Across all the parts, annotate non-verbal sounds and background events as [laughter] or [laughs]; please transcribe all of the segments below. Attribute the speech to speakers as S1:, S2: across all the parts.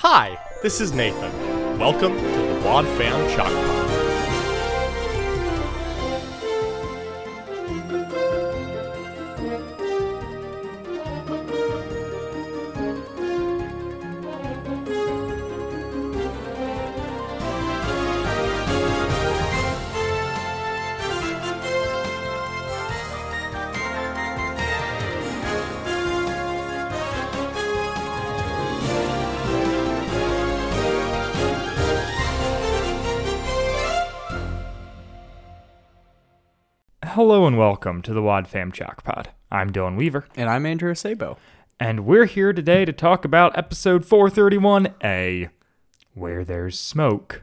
S1: Hi, this is Nathan. Welcome to the Wad Fam Chalk Pod.
S2: Welcome to the Wad Fam Chalk Pod. I'm Dylan Weaver,
S3: And I'm Andrew Sabo.
S2: and we're here today to talk about episode 431A Where There's Smoke.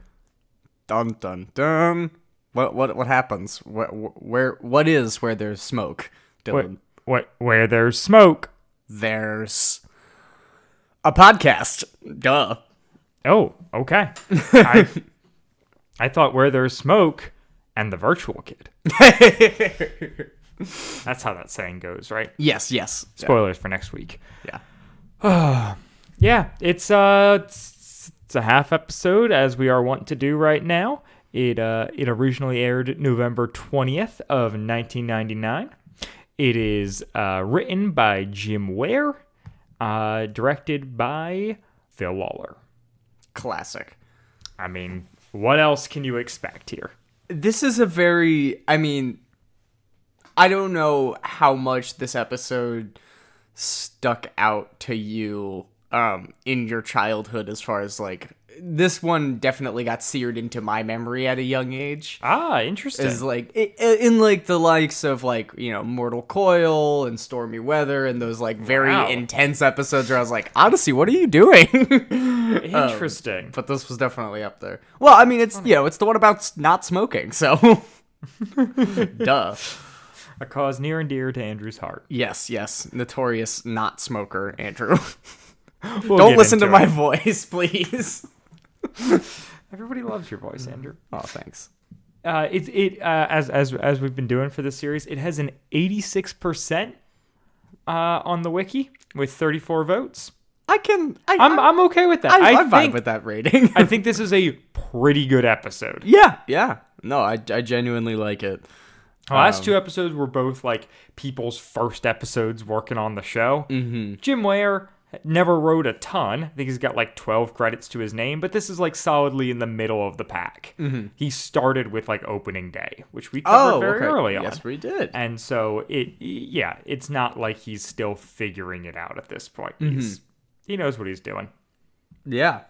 S3: Dun dun dun. What what what happens? Where where what is where there's smoke?
S2: What,
S3: Dylan.
S2: what, where there's smoke?
S3: There's a podcast. Duh.
S2: Oh, okay. [laughs] I, I thought where there's smoke and the virtual kid. [laughs] That's how that saying goes, right?
S3: yes, yes.
S2: Spoilers for next week.
S3: Yeah. [sighs]
S2: Yeah, it's uh it's, it's a half episode as we are wont to do right now. It uh it originally aired November 20th of 1999. It is uh written by Jim Ware, uh directed by Phil Lollar.
S3: Classic.
S2: I mean, what else can you expect here?
S3: This is a very I mean I don't know how much this episode stuck out to you um in your childhood as far as like this one definitely got seared into my memory at a young age.
S2: Ah, interesting.
S3: is like in like the likes of like you know Mortal Coil and Stormy Weather and those like very
S2: Wow.
S3: intense episodes where I was like Odyssey, what are you doing? [laughs]
S2: interesting.
S3: but this was definitely up there. Well, I mean, it's you know it's the one about not smoking, so [laughs] duh.
S2: a cause near and dear to Andrew's heart.
S3: Yes, yes, notorious not smoker Andrew. [laughs]
S2: We'll
S3: Don't listen to
S2: into
S3: my voice, please. [laughs]
S2: Everybody loves your voice, Andrew.
S3: Oh, thanks.
S2: uh, it it uh, as as as we've been doing for this series, it has an 86% uh, on the wiki with 34 votes.
S3: I can. I,
S2: I'm I'm okay with that.
S3: I,
S2: I,
S3: I vibe
S2: think
S3: with that rating.
S2: I think this is a pretty good episode. [laughs]
S3: yeah, yeah. No, I, I genuinely like it.
S2: The last two episodes were both like people's first episodes working on the show. Mm-hmm. Jim Ware never wrote a ton. I think he's got like 12 credits to his name, but this is like solidly in the middle of the pack. Mm-hmm. He started with like opening day, which we covered very early on.
S3: Yes, we did.
S2: And so it, yeah, it's not like he's still figuring it out at this point. He's he knows what he's doing,
S3: Yeah.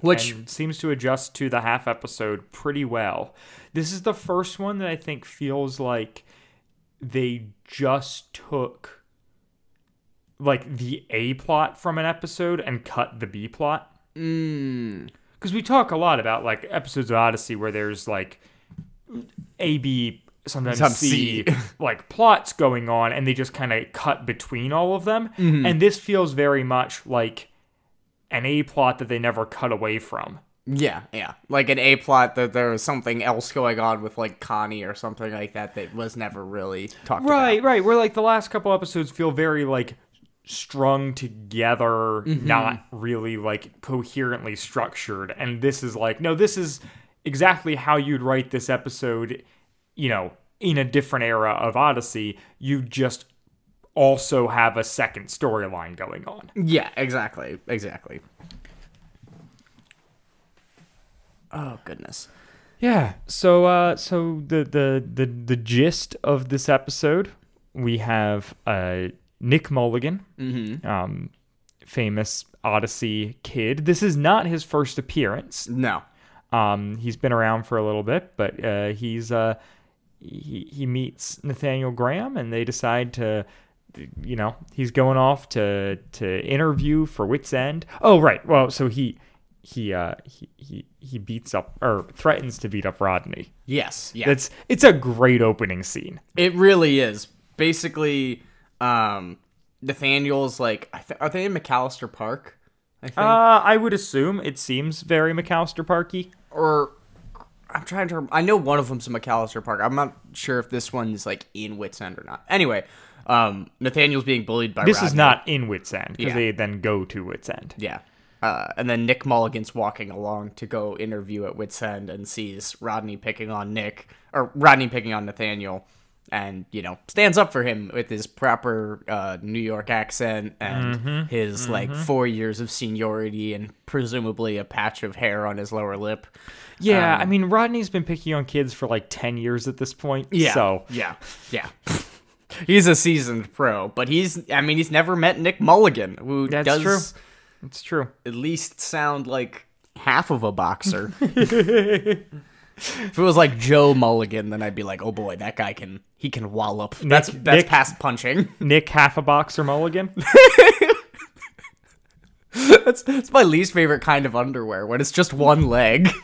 S3: Which
S2: and seems to adjust to the half episode pretty well. This is the first one that I think feels like they just took like the A plot from an episode and cut the B plot.
S3: mm,
S2: Because we talk a lot about like episodes of Odyssey where there's like A, B, sometimes
S3: Some
S2: C,
S3: C. [laughs]
S2: like plots going on, and they just kind of cut between all of them.
S3: Mm-hmm.
S2: And this feels very much like an A plot that they never cut away from.
S3: yeah, yeah. Like an A plot that there was something else going on with like Connie or something like that that was never really talked
S2: Right,
S3: about.
S2: right. Right. Where like the last couple episodes feel very like strung together,
S3: Mm-hmm.
S2: not really like coherently structured. And this is like, no, this is exactly how you'd write this episode, you know, in a different era of Odyssey. You just also have a second storyline going on.
S3: Yeah, exactly. Exactly. Oh goodness.
S2: Yeah. So uh so the the the the gist of this episode, we have uh Nick Mulligan, um famous Odyssey kid. This is not his first appearance.
S3: No.
S2: Um he's been around for a little bit, but uh he's uh he he meets Nathaniel Graham and they decide to you know, he's going off to to interview for Whit's End. Oh right. Well, so he he uh he he, he beats up or threatens to beat up Rodney.
S3: Yes. Yeah.
S2: It's it's a great opening scene.
S3: it really is. Basically, um, Nathaniel's like, I th- are they in McAllister Park? I think.
S2: Uh, I would assume it seems very McAllister Parky.
S3: or I'm trying to. I know one of them's in McAllister Park. I'm not sure if this one's like in Whit's End or not. Anyway, um, Nathaniel's being bullied by.
S2: This is not in Whit's End because
S3: Yeah.
S2: they then go to Whit's End.
S3: Yeah. Uh, and then Nick Mulligan's walking along to go interview at Whit's End and sees Rodney picking on Nick, or Rodney picking on Nathaniel, and, you know, stands up for him with his proper uh, New York accent and mm-hmm. his, mm-hmm. like, four years of seniority and presumably a patch of hair on his lower lip.
S2: Yeah, I um, mean Rodney's been picking on kids for like ten years at this point.
S3: Yeah.
S2: So
S3: yeah, yeah. [laughs] he's a seasoned pro, but he's I mean he's never met Nick Mulligan, who
S2: That's
S3: does
S2: true. it's true.
S3: at least sound like half of a boxer. [laughs] [laughs] if it was like Joe Mulligan, then I'd be like, oh boy, that guy can he can wallop. that's that's
S2: Nick-
S3: past punching. [laughs]
S2: Nick half a boxer mulligan.
S3: that's that's my least favorite kind of underwear when it's just one leg. [laughs]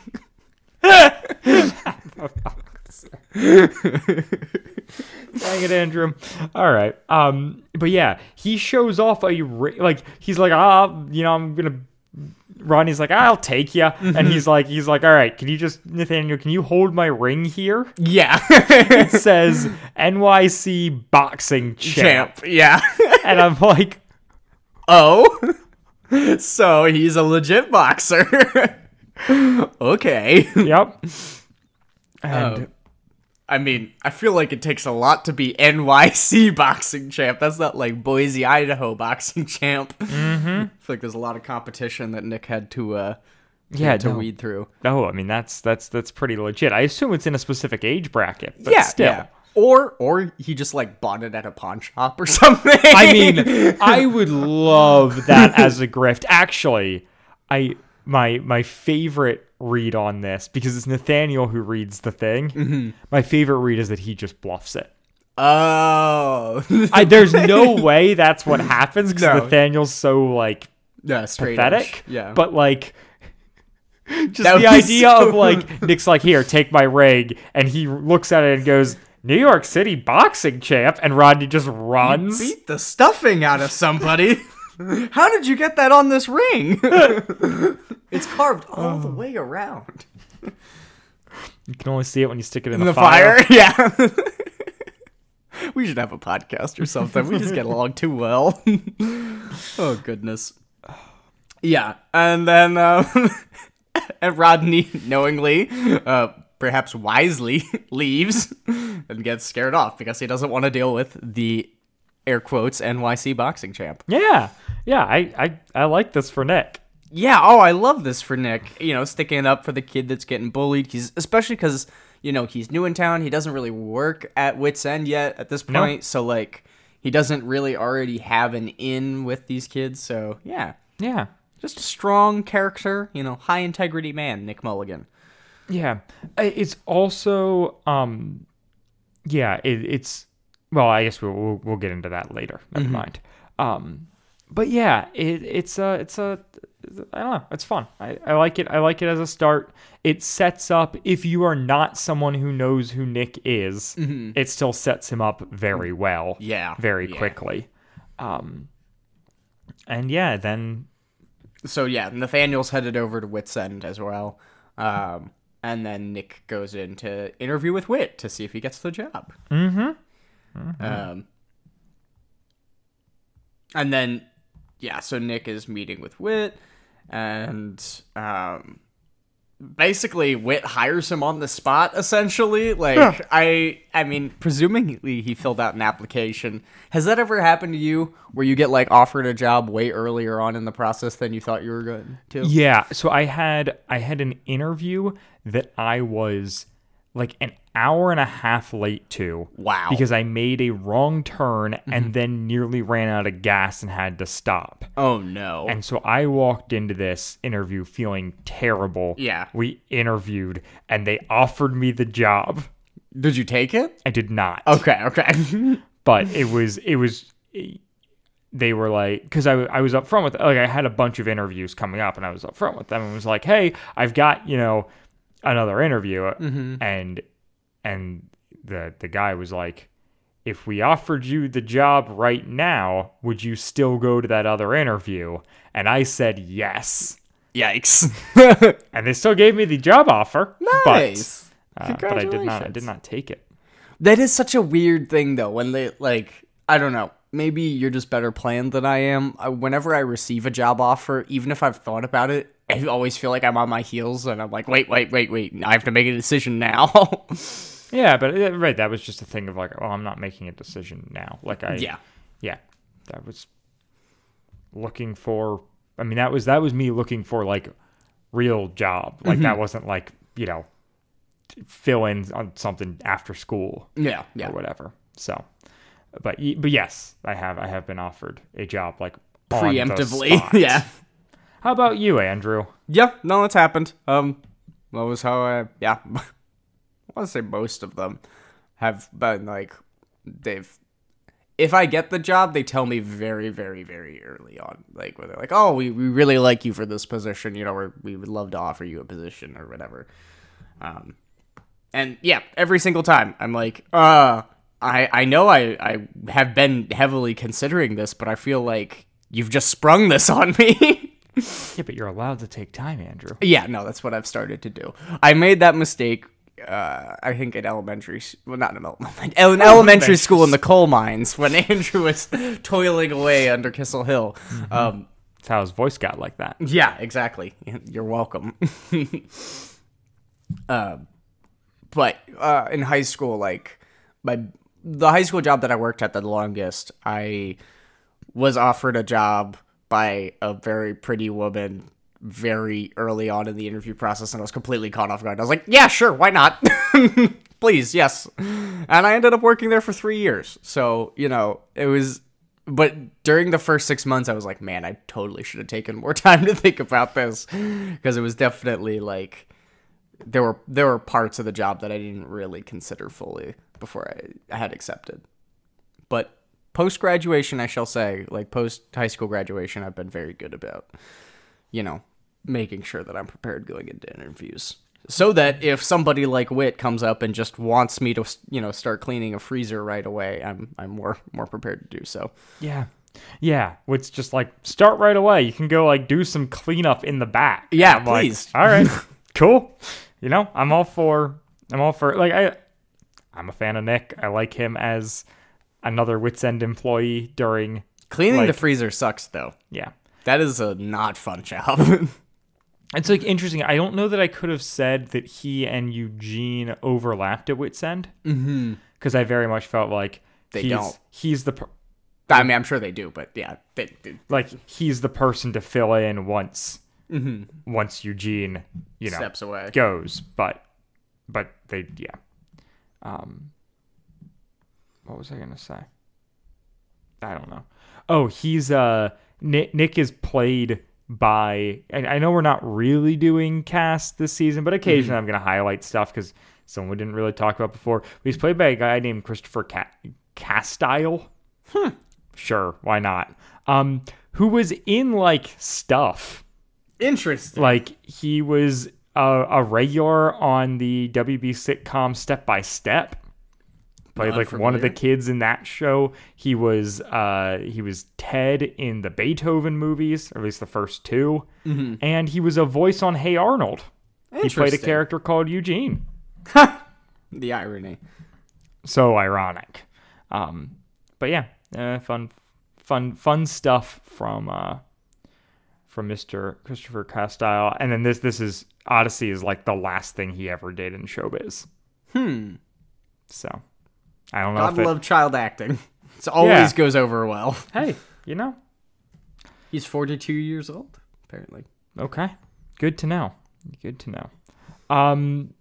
S2: Dang it, Andrew. All right. Um, but yeah, he shows off a ri- like he's like, ah, you know, I'm gonna. Ronnie's like, I'll take you, and mm-hmm. he's like, he's like, all right, can you just Nathaniel, can you hold my ring here?
S3: yeah,
S2: It [laughs] says NYC boxing champ,
S3: champ. Yeah. [laughs]
S2: and I'm like,
S3: oh, [laughs] so he's a legit boxer. okay.
S2: yep. Oh. And
S3: Oh. I mean, I feel like it takes a lot to be NYC [laughs] boxing champ. That's not like Boise, Idaho boxing champ. Mm-hmm. [laughs] I feel like there's a lot of competition that Nick had to uh
S2: yeah,
S3: to
S2: no,
S3: weed through.
S2: no, I mean that's that's that's pretty legit. I assume it's in a specific age bracket, but
S3: yeah,
S2: still.
S3: yeah. Or or he just like bought it at a pawn shop or [laughs] something.
S2: I mean, I would love that as a grift. Actually, I my my favorite read on this because it's Nathaniel who reads the thing.
S3: Mm-hmm.
S2: My favorite read is that he just bluffs it.
S3: oh,
S2: I, there's no [laughs] way that's what happens because
S3: No.
S2: Nathaniel's so like
S3: yeah, straight
S2: pathetic.
S3: Yeah,
S2: but like. [laughs] Just
S3: That
S2: the idea
S3: so-
S2: of [laughs] like Nick's like here, take my ring, and he looks at it and goes, "New York City boxing champ," and Rodney just runs.
S3: beat the stuffing out of somebody. How did you get that on this ring? [laughs] it's carved all the way around.
S2: You can only see it when you stick it in,
S3: In
S2: the,
S3: the fire, [laughs] yeah. we should have a podcast or something. We just get along too well. [laughs] oh goodness. Yeah, and then um, and Rodney knowingly, uh, perhaps wisely, leaves and gets scared off because he doesn't want to deal with the air quotes NYC boxing champ.
S2: Yeah, yeah, I, I, I like this for Nick.
S3: Yeah, oh, I love this for Nick. You know, sticking up for the kid that's getting bullied. He's especially because you know he's new in town. He doesn't really work at Whit's End yet at this
S2: No.
S3: point, so like he doesn't really already have an in with these kids. So yeah,
S2: Yeah,
S3: just a strong character. You know, high integrity man, Nick Mulligan.
S2: yeah. It's also, um, yeah, it, it's. Well, I guess we'll, we'll we'll get into that later. Never mind. Um, but yeah, it, it's a it's a I don't know. It's fun. I, I like it. I like it as a start. It sets up if you are not someone who knows who Nick is, it still sets him up very well.
S3: Yeah,
S2: very
S3: yeah.
S2: quickly. Um, and yeah, then
S3: So yeah, Nathaniel's headed over to Whit's End as well. Um, and then Nick goes in to interview with Whit to see if he gets the job.
S2: Mm-hmm.
S3: Um, and then, yeah, so Nick is meeting with Whit, and um, basically Whit hires him on the spot. Essentially, like I, I mean, presumably he filled out an application. Has that ever happened to you, where you get like offered a job way earlier on in the process than you thought you were going to?
S2: Yeah, so I had I had an interview that I was like an hour and a half late to.
S3: Wow.
S2: Because I made a wrong turn and mm-hmm. then nearly ran out of gas and had to stop.
S3: Oh no.
S2: And so I walked into this interview feeling terrible.
S3: Yeah.
S2: We interviewed and they offered me the job.
S3: Did you take it?
S2: I did not.
S3: Okay. Okay. [laughs]
S2: but it was it was they were like because I, I was up front with like i had a bunch of interviews coming up and i was up front with them and was like hey i've got you know another interview and and the the guy was like if we offered you the job right now would you still go to that other interview and i said yes
S3: Yikes. [laughs]
S2: and they still gave me the job offer
S3: nice.
S2: but, uh, but i did not i did not take it
S3: That is such a weird thing though when they like I don't know. Maybe you're just better planned than I am. Whenever I receive a job offer, even if I've thought about it, I always feel like I'm on my heels and I'm like, wait, wait, wait, wait. I have to make a decision now. [laughs]
S2: Yeah, but right, that was just a thing of like, oh, I'm not making a decision now. Like I,
S3: Yeah.
S2: yeah, that was looking for. I mean, that was that was me looking for like real job. Like that mm-hmm. wasn't like you know fill in on something after school
S3: yeah, yeah.
S2: or whatever. So, but but yes, I have I have been offered a job like
S3: Preemptively. [laughs] yeah.
S2: How about you, Andrew?
S3: Yeah, no, it's happened. Um, that was how I, yeah. [laughs] I want to say most of them have been like, they've, if I get the job, they tell me very, very, very early on. Like, where they're like, oh, we, we really like you for this position, you know, or we would love to offer you a position or whatever. Um, and yeah, every single time I'm like, uh, I, I know I, I have been heavily considering this, but I feel like you've just sprung this [laughs] on me.
S2: Yeah, but you're allowed to take time, Andrew.
S3: Yeah, no, that's what I've started to do. I made that mistake. Uh, I think in elementary, well, not in, ele- [laughs] in elementary school in the coal mines when [laughs] Andrew was toiling away under Kissel Hill. Um,
S2: That's how his voice got like that.
S3: yeah, exactly. You're welcome. uh, but uh, in high school, like my the high school job that I worked at the longest, I was offered a job by a very pretty woman very early on in the interview process, and I was completely caught off guard. I was like, "Yeah, sure, why not? [laughs] Please, yes." And I ended up working there for three years. So you know, it was but during the first six months, I was like, man, I totally should have taken more [laughs] time to think about this because it was definitely like there were there were parts of the job that I didn't really consider fully before I, I had accepted. But post graduation, I shall say, like post high school graduation, I've been very good about, you know, making sure that I'm prepared going into interviews. So that if somebody like Whit comes up and just wants me to, you know, start cleaning a freezer right away, I'm I'm more more prepared to do so.
S2: Yeah. Yeah. It's just like start right away. You can go like do some cleanup in the back.
S3: Yeah,
S2: I'm like,
S3: please.
S2: all right. [laughs] cool. You know, I'm all for I'm all for like I I'm a fan of Nick. I like him as another Whit's End employee during
S3: Cleaning the freezer sucks though.
S2: yeah.
S3: That is a not fun job. [laughs]
S2: It's like interesting. I don't know that I could have said that he and Eugene overlapped at Whit's End. Mm-hmm. Because I very much felt like
S3: They
S2: he's,
S3: don't.
S2: He's the per-
S3: I mean, I'm sure they do, but yeah, they, they
S2: like he's the person to fill in once once Eugene you know
S3: steps away.
S2: goes, but but they yeah. Um, what was I gonna say? I don't know. Oh, he's uh Nick, Nick is played by and I know we're not really doing cast this season, but occasionally I'm gonna highlight stuff because someone we didn't really talk about before. He's played by a guy named Christopher Ca- Castile. Sure, why not? Um, who was in like stuff
S3: Interesting.
S2: like he was a, a regular on the WB sitcom Step by Step. Played
S3: Not
S2: like one of the kids in that show. He was uh he was Ted in the Beethoven movies, or at least the first 2 and he was a voice on Hey Arnold. He played a character called Eugene. [laughs]
S3: The irony.
S2: So ironic. Um, but yeah, uh, fun, fun, fun stuff from uh, from Mr. Christopher Castile. And then this this is Odyssey is like the last thing he ever did in showbiz.
S3: Hmm.
S2: So I don't know
S3: God
S2: if it,
S3: love child acting. It always
S2: Yeah.
S3: goes over well. [laughs]
S2: Hey, you know,
S3: He's 42 years old, apparently.
S2: okay, good to know. Good to know. Um.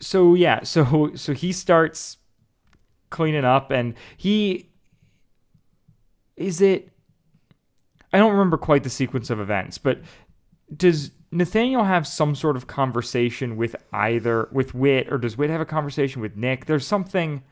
S2: So yeah, so so he starts cleaning up, and he is it. I don't remember quite the sequence of events, but does Nathaniel have some sort of conversation with either with Whit, or does Whit have a conversation with Nick? There's something.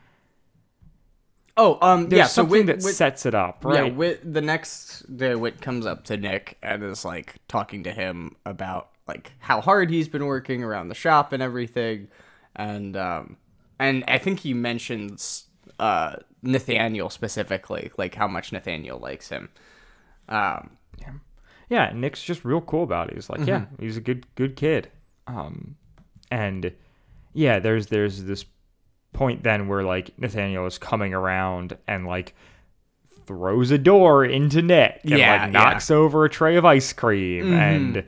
S3: Oh, um, yeah. So
S2: something
S3: Whit,
S2: that
S3: Whit,
S2: sets it up, right?
S3: yeah? Whit, the next day, Whit comes up to Nick and is like talking to him about like how hard he's been working around the shop and everything, and um, and I think he mentions uh Nathaniel specifically, like how much Nathaniel likes him. Um,
S2: yeah, Nick's just real cool about it. He's like, yeah,
S3: Mm-hmm.
S2: he's a good good kid. Um, and yeah, there's there's this point then where like Nathaniel is coming around and like throws a door into Nick and
S3: Yeah,
S2: like knocks over a tray of ice cream
S3: Mm-hmm.
S2: and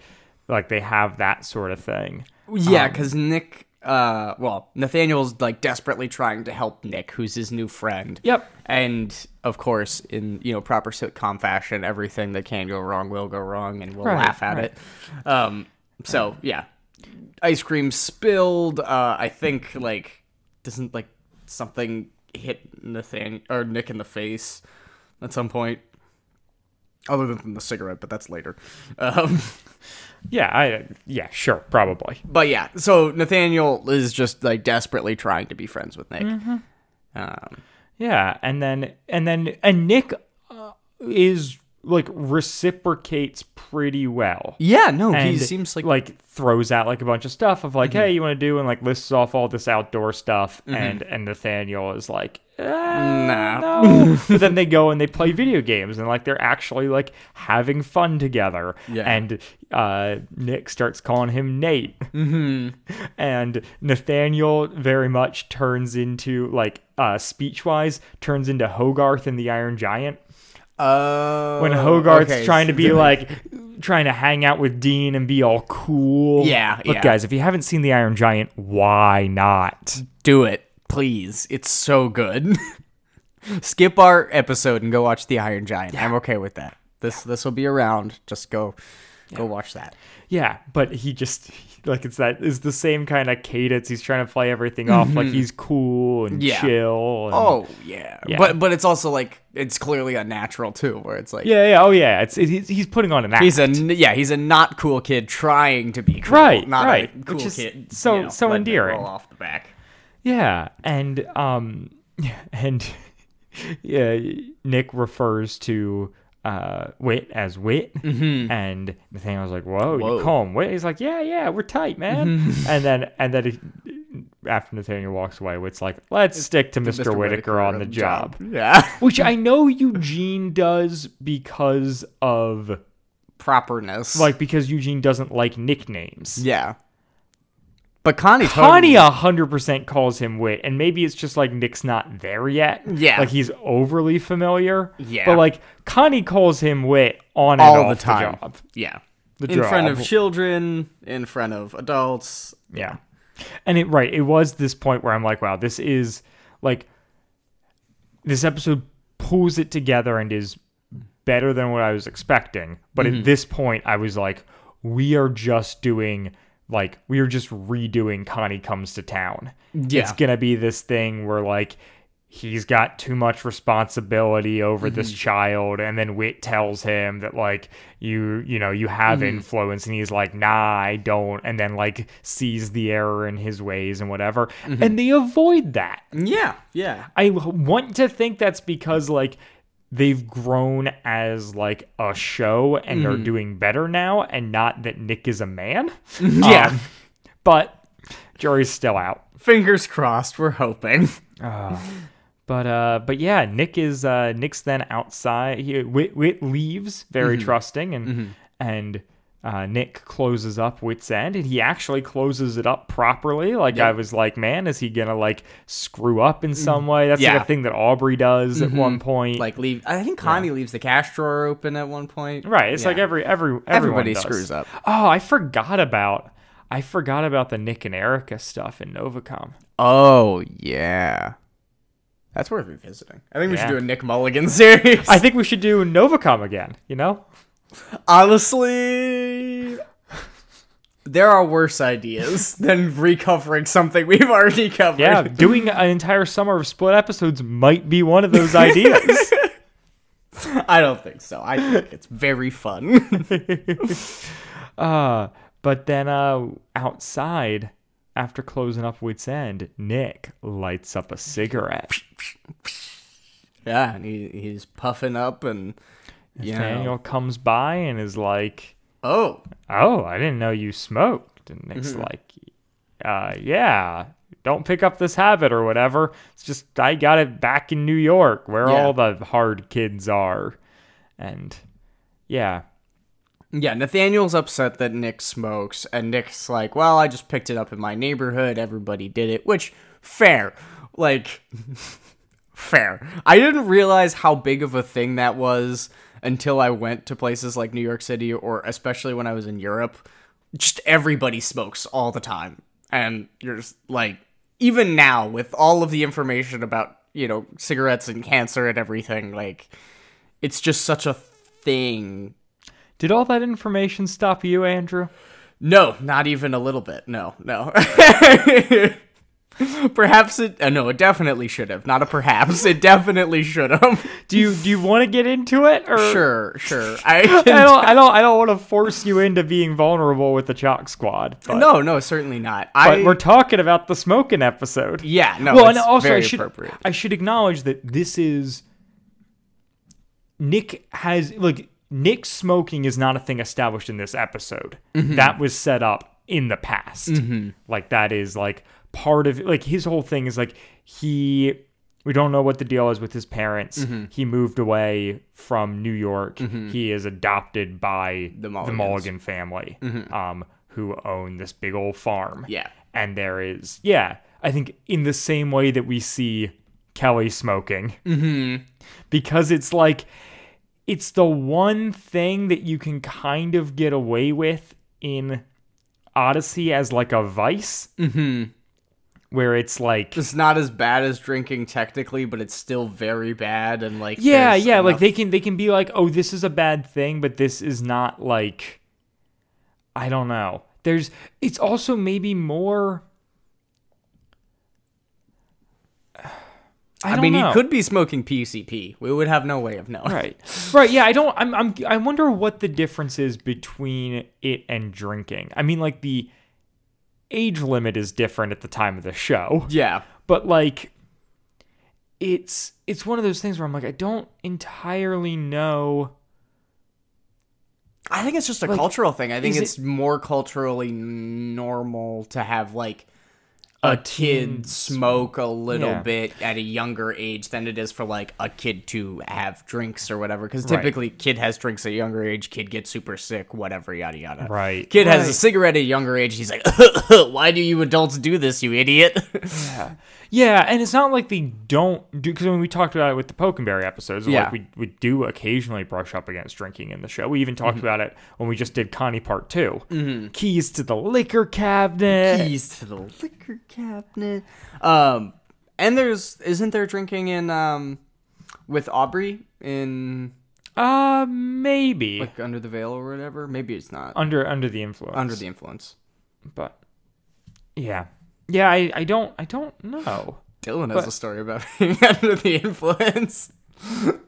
S2: like they have that sort of thing.
S3: Yeah, because Nick, uh, well, Nathaniel's like desperately trying to help Nick, who's his new friend.
S2: Yep.
S3: And of course, in you know proper sitcom fashion, everything that can go wrong will go wrong, and we'll
S2: Right,
S3: laugh at
S2: right.
S3: it. Um, so yeah, ice cream spilled. Uh, I think like doesn't like something hit Nathan or Nick in the face at some point. Other than the cigarette, but that's later. Um, [laughs]
S2: Yeah, I yeah, sure, probably.
S3: But yeah, so Nathaniel is just like desperately trying to be friends with Nick.
S2: Mm-hmm.
S3: Um,
S2: Yeah, and then and then and Nick uh, is like reciprocates pretty well.
S3: yeah, no, he seems like,
S2: like throws out like a bunch of stuff of like, hey, you want to do and like lists off all this outdoor stuff,
S3: Mm-hmm.
S2: and and Nathaniel is like, uh,
S3: Nah.
S2: no. [laughs] but then they go and they play video games and like they're actually like having fun together.
S3: Yeah.
S2: And uh, Nick starts calling him Nate,
S3: mm-hmm. [laughs]
S2: and Nathaniel very much turns into like uh, speech wise turns into Hogarth in the Iron Giant
S3: uh,
S2: when Hogarth's
S3: okay,
S2: trying to be [laughs] like trying to hang out with Dean and be all cool.
S3: Yeah,
S2: Look,
S3: yeah.
S2: guys, if you haven't seen the Iron Giant, why not?
S3: do it, please. It's so good. [laughs] Skip our episode and go watch the Iron Giant. I'm okay with that. This this will be around. Just go go watch that.
S2: Yeah, but he just like it's that is the same kind of cadence. He's trying to play everything off like he's cool and
S3: Mm-hmm. Yeah.
S2: chill. And,
S3: Oh yeah.
S2: Yeah.
S3: but but it's also like it's clearly unnatural too, where it's like
S2: yeah, yeah, oh yeah. It's it, he's, he's putting on an act.
S3: He's a yeah, he's a not cool kid trying to be cool,
S2: Right,
S3: not
S2: right,
S3: a cool
S2: is
S3: kid.
S2: so-
S3: you know,
S2: so endearing.
S3: Roll off the back.
S2: Yeah, and um, [laughs] and [laughs] yeah, Nick refers to uh Whit as Whit, and Nathaniel's like, "Whoa,
S3: Mm-hmm. Whoa. Mm-hmm.
S2: you call him Whit?" He's like, "Yeah, yeah, we're tight, man." and then and then he, after Nathaniel walks away, Whit's like, "Let's stick to Mr. Whittaker on the job,"
S3: Yeah, [laughs]
S2: which I know Eugene does because of
S3: properness.
S2: like because Eugene doesn't like nicknames.
S3: yeah, but Connie
S2: Connie a hundred percent calls him Whit, and maybe it's just like Nick's not there yet.
S3: Yeah.
S2: like he's overly familiar.
S3: Yeah.
S2: but like Connie calls him Whit on
S3: all
S2: and
S3: the
S2: off
S3: time.
S2: job.
S3: Yeah,
S2: The
S3: in front of children, in front of adults.
S2: Yeah, and it right. It was this point where I'm like, wow, this is like this episode pulls it together and is better than what I was expecting. But
S3: Mm-hmm.
S2: at this point, I was like, we are just doing like we are just redoing Connie comes to town.
S3: Yeah.
S2: It's gonna be this thing where like he's got too much responsibility over this
S3: Mm-hmm.
S2: child and then Whit tells him that like you you know you have
S3: Mm-hmm.
S2: influence and he's like nah i don't and then like sees the error in his ways and whatever
S3: Mm-hmm.
S2: and they avoid that
S3: Yeah, yeah,
S2: i want to think that's because like they've grown as like a show and they're doing better now and not that nick is a man [laughs]
S3: yeah.
S2: Um, but jury's still out
S3: Fingers crossed. We're hoping.
S2: But uh, but yeah, Nick is uh, Nick's then outside. He, Whit, Whit leaves, very trusting, and and uh, Nick closes up Whit's end, and he actually closes it up properly. Like I was like, man, is he gonna like screw up in some way? That's like a thing that Aubrey does at one point.
S3: Like leave. I think Connie leaves the cash drawer open at one point.
S2: right? It's like every every
S3: Everybody
S2: does.
S3: screws up.
S2: Oh, I forgot about I forgot about the Nick and Erica stuff in Novacom.
S3: Oh yeah, that's worth revisiting. I think we
S2: Yeah.
S3: should do a Nick Mulligan [laughs] series.
S2: I think we should do Novacom again. You know.
S3: Honestly, there are worse ideas [laughs] than recovering something we've already covered.
S2: Yeah, doing an entire summer of split episodes might be one of those ideas. [laughs]
S3: I don't think so. I think it's very fun. [laughs]
S2: uh, but then uh, outside, after closing up Whit's End, Nick lights up a cigarette.
S3: yeah, and he, he's puffing up and know.
S2: comes by and is like,
S3: Oh,
S2: "Oh, I didn't know you smoked." And Nick's
S3: Mm-hmm.
S2: like, uh, "Yeah." Don't pick up this habit or whatever. It's just I got it back in New York where
S3: Yeah.
S2: all the hard kids are. And yeah,
S3: Yeah, Nathaniel's upset that Nick smokes, and Nick's like, "Well, I just picked it up in my neighborhood. Everybody did it." Which fair, like, [laughs] Fair. I didn't realize how big of a thing that was until I went to places like New York City or especially when I was in Europe. Just everybody smokes all the time. And you're just like even now with all of the information about, you know, cigarettes and cancer and everything, like it's just such a thing.
S2: Did all that information stop you, Andrew?
S3: No, not even a little bit. No, no. [laughs] [laughs] perhaps it. Uh, no, it definitely should have. Not a perhaps. It definitely should have. [laughs]
S2: Do you do you want to get into it? Or
S3: Sure, sure. [laughs] I,
S2: I don't. I don't. I don't want to force you into being vulnerable with the Chalk Squad. But,
S3: no, no, certainly not.
S2: but
S3: I.
S2: we're talking about the smoking episode.
S3: yeah, no.
S2: well, and also I should
S3: appropriate.
S2: I should acknowledge that this is Nick has like Nick smoking is not a thing established in this episode.
S3: Mm-hmm.
S2: That was set up in the past. Like that is like part of like his whole thing is like he we don't know what the deal is with his parents.
S3: Mm-hmm.
S2: He moved away from New York. He is adopted by
S3: The
S2: the Mulligan family, um, who own this big old farm
S3: Yeah.
S2: and there is yeah i think in the same way that we see kelly smoking
S3: Mm-hmm.
S2: because it's like it's the one thing that you can kind of get away with in odyssey as like a vice
S3: Mm-hmm.
S2: Where it's like
S3: It's not as bad as drinking technically, but it's still very bad and like.
S2: yeah yeah like they can they can be like oh this is a bad thing but this is not like i don't know there's it's also maybe more [sighs] I,
S3: I mean,
S2: know.
S3: he could be smoking PCP. We would have no way of knowing.
S2: right right yeah i don't I'm, I'm i wonder what the difference is between it and drinking i mean like the age limit is different at the time of the show
S3: Yeah.
S2: but like it's it's one of those things where i'm like i don't entirely know
S3: I think it's just a
S2: Like,
S3: cultural thing. I think it's more culturally normal to have like a, kid smoke a little
S2: Yeah.
S3: bit at a younger age than it is for like a kid to have drinks or whatever. Because
S2: Right.
S3: typically, kid has drinks at a younger age, kid gets super sick, whatever, yada yada.
S2: Right.
S3: Kid has a cigarette at a younger age. He's like, [laughs] "Why do you adults do this, you idiot?" [laughs]
S2: Yeah, and it's not like they don't do because when we talked about it with the Pokenberry episodes,
S3: Yeah.
S2: like we we do occasionally brush up against drinking in the show. We even talked about it when we just did Connie Part 2 Keys to the liquor cabinet.
S3: Keys to the liquor cabinet. Um, and there's isn't there drinking in um with Aubrey in
S2: Uh, maybe
S3: like under the veil or whatever. Maybe it's not
S2: under under the influence.
S3: under the influence.
S2: but yeah, yeah. I I don't I don't know.
S3: Dylan has
S2: But-
S3: a story about [laughs] being under the influence,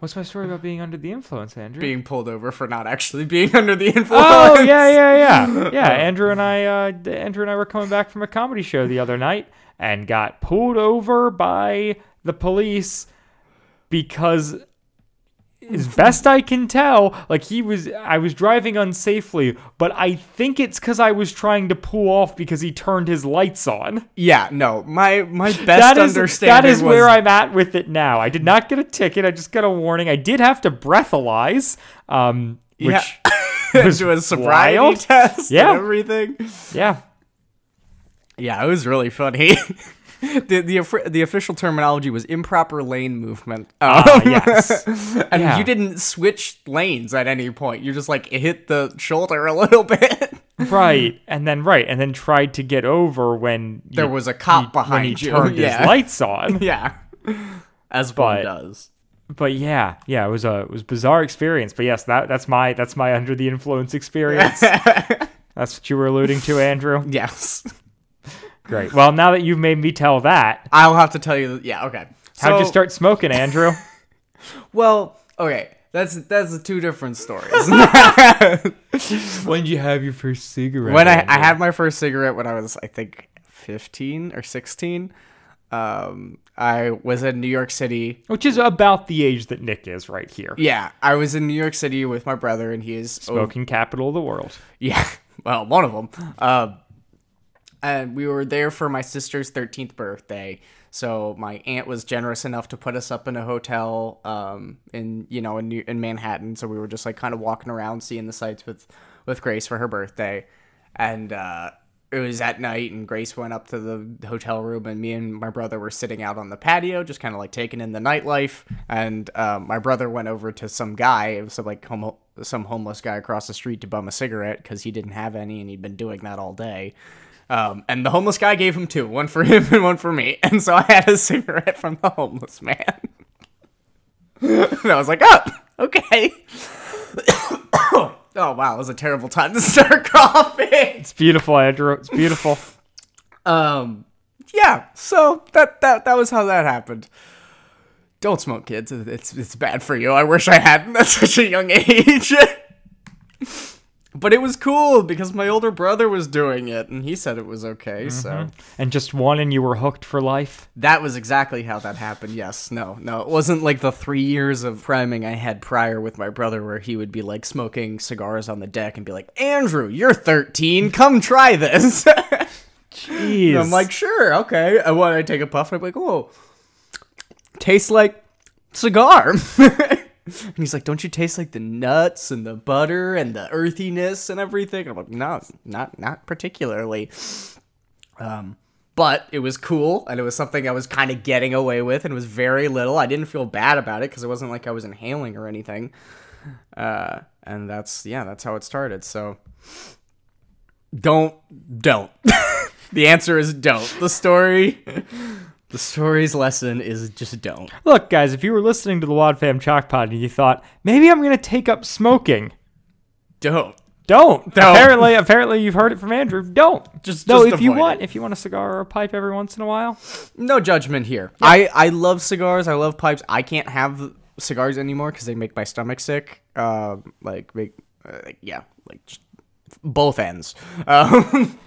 S2: What's my story about being under the influence, Andrew?
S3: being pulled over for not actually being [laughs] under the influence.
S2: Oh yeah, yeah, yeah, [laughs] yeah. Andrew and I, uh, Andrew and I were coming back from a comedy show the other night and got pulled over by the police because, as best I can tell, like he was, I was driving unsafely, but I think it's because I was trying to pull off because he turned his lights on.
S3: Yeah, no, my my [laughs] best
S2: That is
S3: understanding
S2: that is
S3: was,
S2: where I'm at with it now. I did not get a ticket. I just got a warning. I did have to breathalyze, um, which [laughs]
S3: Yeah.
S2: was
S3: do a sobriety
S2: wild.
S3: test
S2: Yeah.
S3: and everything.
S2: yeah.
S3: Yeah, it was really funny. [laughs] [laughs] the the the official terminology was improper lane movement.
S2: Ah,
S3: Um,
S2: yes. [laughs]
S3: and
S2: Yeah.
S3: you didn't switch lanes at any point. You just like hit the shoulder a [laughs] little bit.
S2: Right, and then right, and then tried to get over when you-
S3: There was a cop
S2: he-
S3: behind you,
S2: turned
S3: yeah.
S2: his lights on.
S3: yeah, as
S2: But-
S3: one does.
S2: but yeah, yeah, it was a it was a bizarre experience. But yes, that that's my that's my under the influence experience. that's what you were alluding to, Andrew.
S3: Yes,
S2: Great. Well, now that you've made me tell that,
S3: I'll have to tell you. Yeah, okay.
S2: how'd you start smoking, Andrew? [laughs]
S3: Well, okay. That's that's two different stories. [laughs]
S2: when did you have your first cigarette?
S3: when I, I had my first cigarette when I was I think 15 or 16. Um, I was in New York City.
S2: which is about the age that Nick is right here,
S3: Yeah, I was in New York City with my brother, and he is oh,
S2: smoking capital of the world.
S3: yeah, [laughs] well, one of them. Uh, and we were there for my sister's 13th birthday. So my aunt was generous enough to put us up in a hotel um, in you know in New- in Manhattan. So we were just like kind of walking around, seeing the sights with with Grace for her birthday, and uh, it was at night, and Grace went up to the hotel room, and me and my brother were sitting out on the patio, just kind of like taking in the nightlife. And um, my brother went over to some guy, it was some like some homeless guy across the street to bum a cigarette because he didn't have any, and he'd been doing that all day. Um, and the homeless guy gave him two, one for [laughs] him and one for me. And so I had a cigarette from the homeless man. [laughs] and I was like, oh, okay. [coughs] oh wow, it was a terrible time to [laughs] start coughing.
S2: It's beautiful, Andrew. It's beautiful.
S3: Um, yeah. So that that that was how that happened. Don't smoke, kids. It's it's bad for you. I wish I hadn't at such a young age. But it was cool because my older brother was doing it, and he said it was okay. So mm-hmm.
S2: and just one, and you were hooked for life.
S3: that was exactly how that happened. Yes. No. No. It wasn't like the three years of priming I had prior with my brother, where he would be like smoking cigars on the deck and be like, "Andrew, you're 13. Come try this."
S2: Jeez. [laughs]
S3: And I'm like, sure, okay. And when I take a puff, I'm like, oh, tastes like cigar. [laughs] and he's like, don't you taste like the nuts and the butter and the earthiness and everything? And I'm like, no, not not particularly. Um, but it was cool, and it was something I was kind of getting away with, and it was very little. I didn't feel bad about it because it wasn't like I was inhaling or anything. Uh, and that's yeah, that's how it started. So don't don't. [laughs] the answer is don't. The story the story's lesson is just don't.
S2: Look, guys, if you were listening to the Wad Fam Chalk Pod and you thought maybe I'm gonna take up smoking,
S3: Don't.
S2: don't.
S3: Don't.
S2: Apparently, apparently you've heard it from Andrew. Don't.
S3: Just-
S2: no.
S3: just
S2: if you want,
S3: it.
S2: if you want a cigar or a pipe every once in a while,
S3: No judgment here. I I love cigars. I love pipes. I can't have cigars anymore because they make my stomach sick. Uh, like make uh, like, yeah, like both ends. [laughs] Um,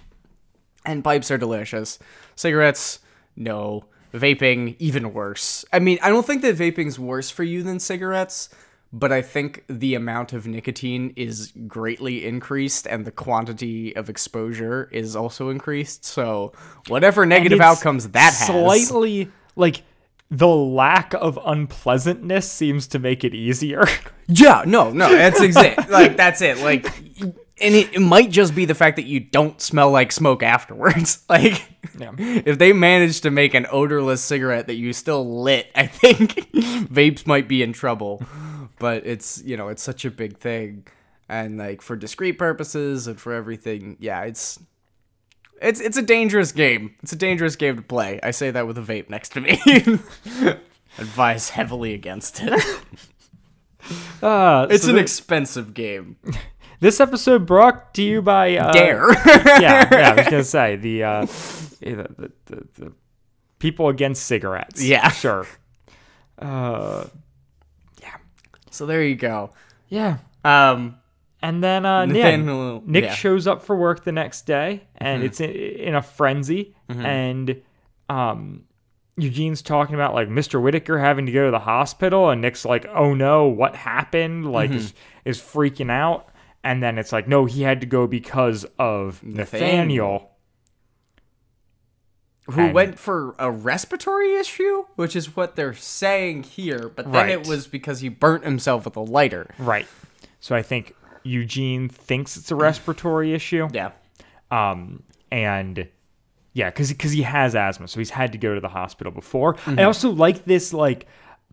S3: and pipes are delicious. Cigarettes, no. Vaping, even worse. I mean, I don't think that vaping's worse for you than cigarettes, but I think the amount of nicotine is greatly increased and the quantity of exposure is also increased. So, whatever negative outcomes that has.
S2: slightly like the lack of unpleasantness seems to make it easier.
S3: Yeah, no, no, that's exact. [laughs] like that's it. Like, and it, it might just be the fact that you don't smell like smoke afterwards. [laughs] Like,
S2: Yeah.
S3: if they manage to make an odorless cigarette that you still lit, I think [laughs] vapes might be in trouble. But it's you know it's such a big thing, and like for discrete purposes and for everything, yeah, it's. It's it's a dangerous game. It's a dangerous game to play. I say that with a vape next to me. [laughs] Advise heavily against it.
S2: Uh,
S3: It's
S2: so
S3: an expensive game.
S2: This episode brought to you by uh,
S3: Dare. [laughs]
S2: yeah, yeah. I was gonna [laughs] say the uh, the, the, the, people against cigarettes.
S3: Yeah.
S2: sure. [laughs] Uh, yeah.
S3: so there you go.
S2: yeah.
S3: Um,
S2: And then uh, yeah,
S3: Nathaniel-
S2: Nick
S3: yeah.
S2: shows up for work the next day, and
S3: Mm-hmm.
S2: it's in, in a frenzy. And um, Eugene's talking about like Mr. Whittaker having to go to the hospital, and Nick's like, "Oh no, what happened?" Like is,
S3: Mm-hmm.
S2: is freaking out. And then it's like, no, he had to go because of Nathaniel.
S3: who
S2: And-
S3: went for a respiratory issue, which is what they're saying here, but then
S2: Right.
S3: it was because he burnt himself with a lighter.
S2: Right. So I think Eugene thinks it's a respiratory issue.
S3: Yeah.
S2: Um, and yeah, because because he has asthma, so he's had to go to the hospital before. I also like this, like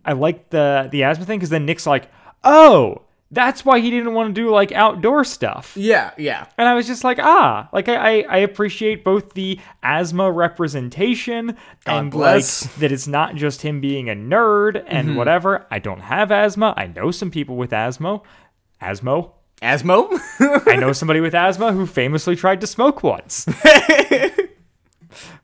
S2: I like the the asthma thing because then Nick's like, oh, that's why he didn't want to do like outdoor stuff.
S3: Yeah, yeah.
S2: And I was just like, ah, like I, I, I appreciate both the asthma representation and
S3: bless.
S2: like that it's not just him being a nerd and whatever. I don't have asthma. I know some people with asthma. Asthma.
S3: Asmo? [laughs]
S2: I know somebody with asthma who famously tried to smoke once. [laughs]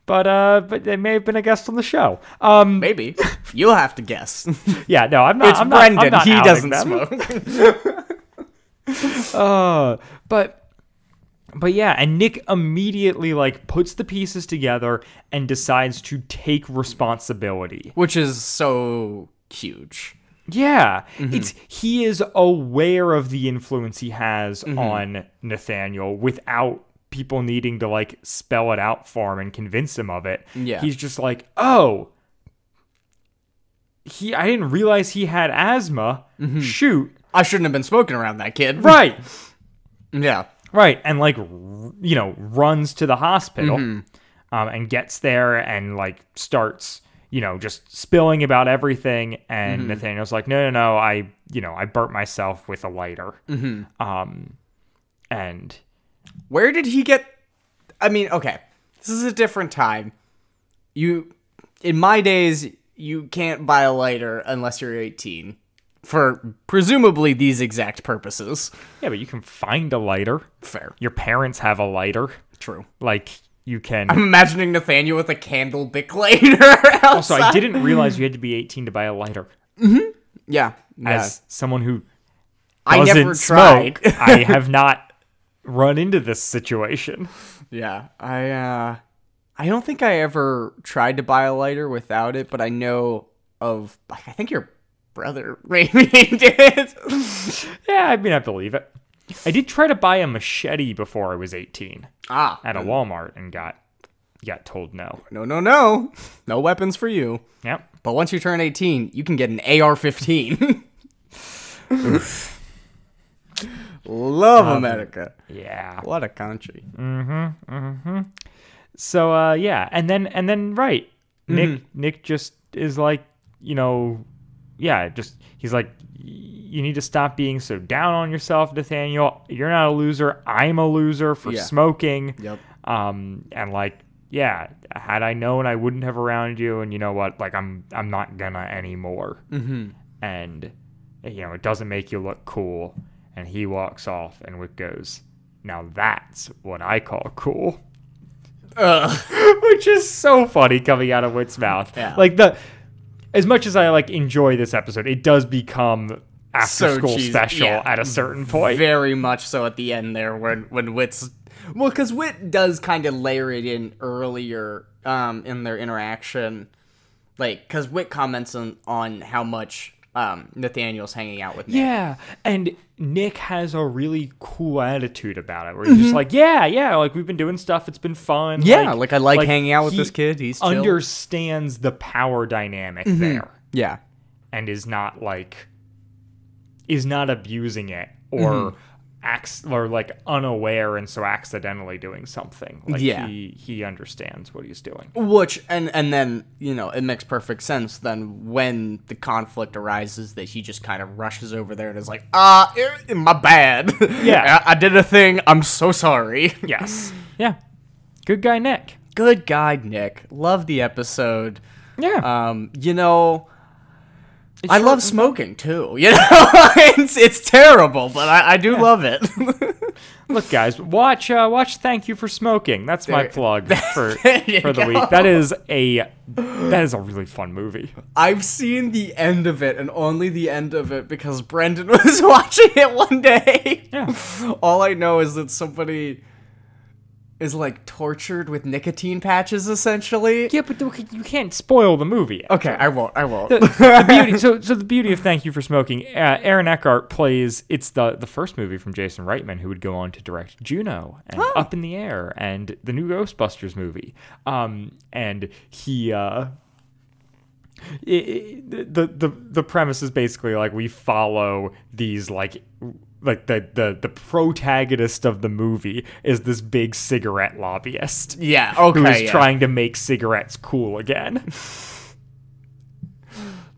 S2: but uh but they may have been a guest on the show. Um
S3: Maybe. [laughs] You'll have to guess. [laughs]
S2: yeah, no, I'm not
S3: it's
S2: I'm
S3: Brendan.
S2: not
S3: he doesn't
S2: them.
S3: smoke. [laughs]
S2: Uh, but but yeah, and Nick immediately like puts the pieces together and decides to take responsibility.
S3: Which is so huge.
S2: Yeah, it's he is aware of the influence he has on Nathaniel without people needing to like spell it out for him and convince him of it.
S3: Yeah.
S2: He's just like, "Oh, he I didn't realize he had asthma. Shoot."
S3: I shouldn't have been smoking around that kid.
S2: Right. [laughs]
S3: Yeah.
S2: Right, and like r- you know runs to the hospital
S3: Mm-hmm.
S2: um, and gets there and like starts you know just spilling about everything. And
S3: Mm-hmm.
S2: Nathaniel's like, no, no, no, I you know I burnt myself with a lighter.
S3: Mm-hmm.
S2: Um, and
S3: Where did he get? I mean, okay, this is a different time. You, in my days, you can't buy a lighter unless you're 18 for presumably these exact purposes.
S2: yeah, but you can find a lighter.
S3: Fair,
S2: Your parents have a lighter.
S3: true.
S2: Like you can.
S3: I'm imagining Nathaniel with a candle bic [laughs] lighter.
S2: also, I didn't realize you had to be 18 to buy a lighter.
S3: Yeah, yeah.
S2: As someone who
S3: I never tried.
S2: smoke, I have not run into this situation. [laughs]
S3: Yeah, I uh I don't think I ever tried to buy a lighter without it, but I know of like I think your brother [laughs] maybe did.
S2: Yeah, I mean, I believe it. I did try to buy a machete before I was 18
S3: ah,
S2: at a Walmart and got got told no.
S3: no, no, no, no weapons for you.
S2: Yep.
S3: But once you turn 18, you can get an AR-15. [laughs] Love America.
S2: Yeah.
S3: What a country. Mm-hmm. Mm-hmm.
S2: So uh yeah, and then and then right.
S3: Mm-hmm.
S2: Nick Nick just is like, you know, yeah, just he's like you need to stop being so down on yourself, Nathaniel. You're not a loser. I'm a loser for
S3: Yeah.
S2: smoking.
S3: Yep.
S2: Um and like yeah, had I known I wouldn't have around you and you know what? Like I'm I'm not gonna anymore. Mm-hmm. And you know, it doesn't make you look cool. And he walks off and Whit goes, Now that's what I call cool. [laughs] Which is so funny coming out of Whit's mouth.
S3: Yeah.
S2: Like the as much as I like enjoy this episode, it does become after
S3: So
S2: school
S3: cheesy.
S2: special
S3: Yeah.
S2: at a certain point.
S3: Very much so at the end there when when Whit's well because Whit does kind of layer it in earlier um in their interaction like because Whit comments on on how much um Nathaniel's hanging out with Nick.
S2: Yeah, and Nick has a really cool attitude about it, where he's just like, "Yeah, yeah, like we've been doing stuff. It's been fun.
S3: Mm-hmm. Yeah, like, I like hanging out with this kid. He's chill.
S2: understands the power dynamic there,
S3: yeah
S2: and is not like is not abusing it or
S3: Mm-hmm.
S2: Acts or like unaware and so accidentally doing something. Like
S3: Yeah.
S2: he he understands what he's doing.
S3: which and and then you know it makes perfect sense then when the conflict arises that he just kind of rushes over there and is like ah eh, my bad [laughs]
S2: Yeah.
S3: I, I did a thing i'm so sorry [laughs]
S2: Yes, yeah, good guy Nick.
S3: good guy nick love the episode
S2: Yeah,
S3: um you know I
S2: short
S3: love smoking too. [laughs] You know, [laughs] it's it's terrible, but I, I do love it. [laughs]
S2: Look, guys, watch uh, watch. Thank you for smoking. That's my plug for for the
S3: go.
S2: week. That is a that is a really fun movie.
S3: I've seen the end of it and only the end of it because Brendan was watching it one day.
S2: Yeah.
S3: All I know is that somebody is like tortured with nicotine patches essentially.
S2: Yeah, but you can't spoil the movie.
S3: Okay, I won't. I won't.
S2: the beauty, [laughs] so, so the beauty of Thank You for Smoking, uh, Aaron Eckhart plays. It's the the first movie from Jason Reitman, who would go on to direct Juno and Up in the Air and the new Ghostbusters movie. Um, and he. Uh, i i the the the premise is basically like we follow these like like the the the protagonist of the movie is this big cigarette lobbyist
S3: yeah. Okay.
S2: who is
S3: yeah.
S2: trying to make cigarettes cool again. [laughs]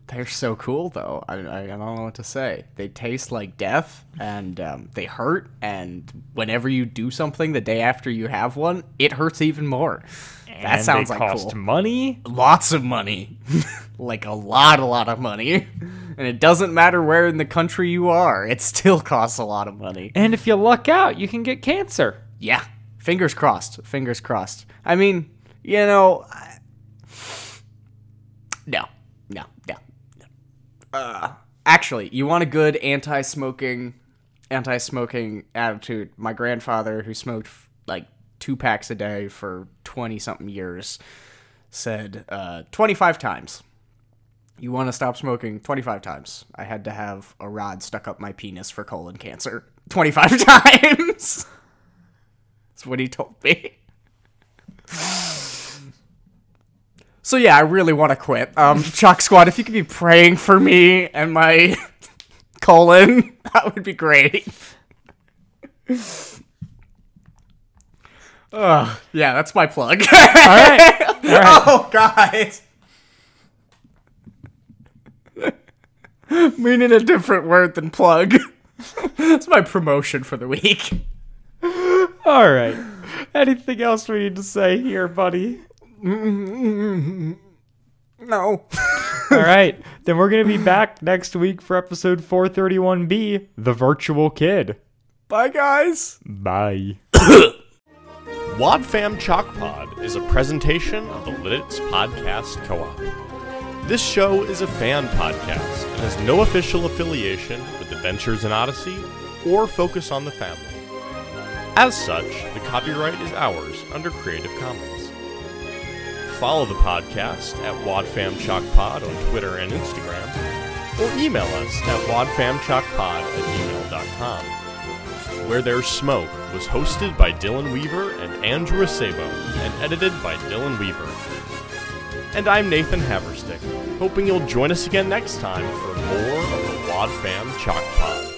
S3: They're so cool though. I, I, I don't know what to say. They taste like death, and um, they hurt. And whenever you do something the day after you have one, it hurts even more. that
S2: and
S3: sounds
S2: they
S3: like
S2: cost
S3: cool.
S2: money.
S3: lots of money [laughs] like a lot a lot of money [laughs] and it doesn't matter where in the country you are it still costs a lot of money.
S2: And if you luck out, you can get cancer.
S3: yeah. Fingers crossed. Fingers crossed. I mean you know I- no. No. No. No. Uh actually you want a good anti-smoking anti-smoking attitude. My grandfather who smoked like two packs a day for 20 something years said uh, 25 times. You want to stop smoking 25 times. I had to have a rod stuck up my penis for colon cancer [laughs] 25 times. That's what he told me. So yeah, I really want to quit. Um, Chalk Squad, if you could be praying for me and my [laughs] colon, [laughs] that would be great. Ugh, yeah, that's my plug.
S2: All right. All right.
S3: oh, guys. [laughs] Meaning a different word than plug. [laughs] That's my promotion for the week. [laughs]
S2: All right. Anything else we need to say here, buddy?
S3: No.
S2: All right. Then we're going to be back next week for episode 431B The Virtual Kid.
S3: Bye, guys.
S2: Bye.
S1: Wadfam Chalk Pod is a presentation of the Lidditz Podcast Co-op. This show is a fan podcast and has no official affiliation with Adventures in Odyssey or Focus on the Family. As such, the copyright is ours under Creative Commons. Follow the podcast at WadFamChalkPod on Twitter and Instagram, or email us at wadfamchalkpod at gmail.com. Where There's Smoke was hosted by Dylan Weaver and Andrew Acebo and edited by Dylan Weaver. And I'm Nathan Haverstick, hoping you'll join us again next time for more of the Wad Fam Chalk Pod.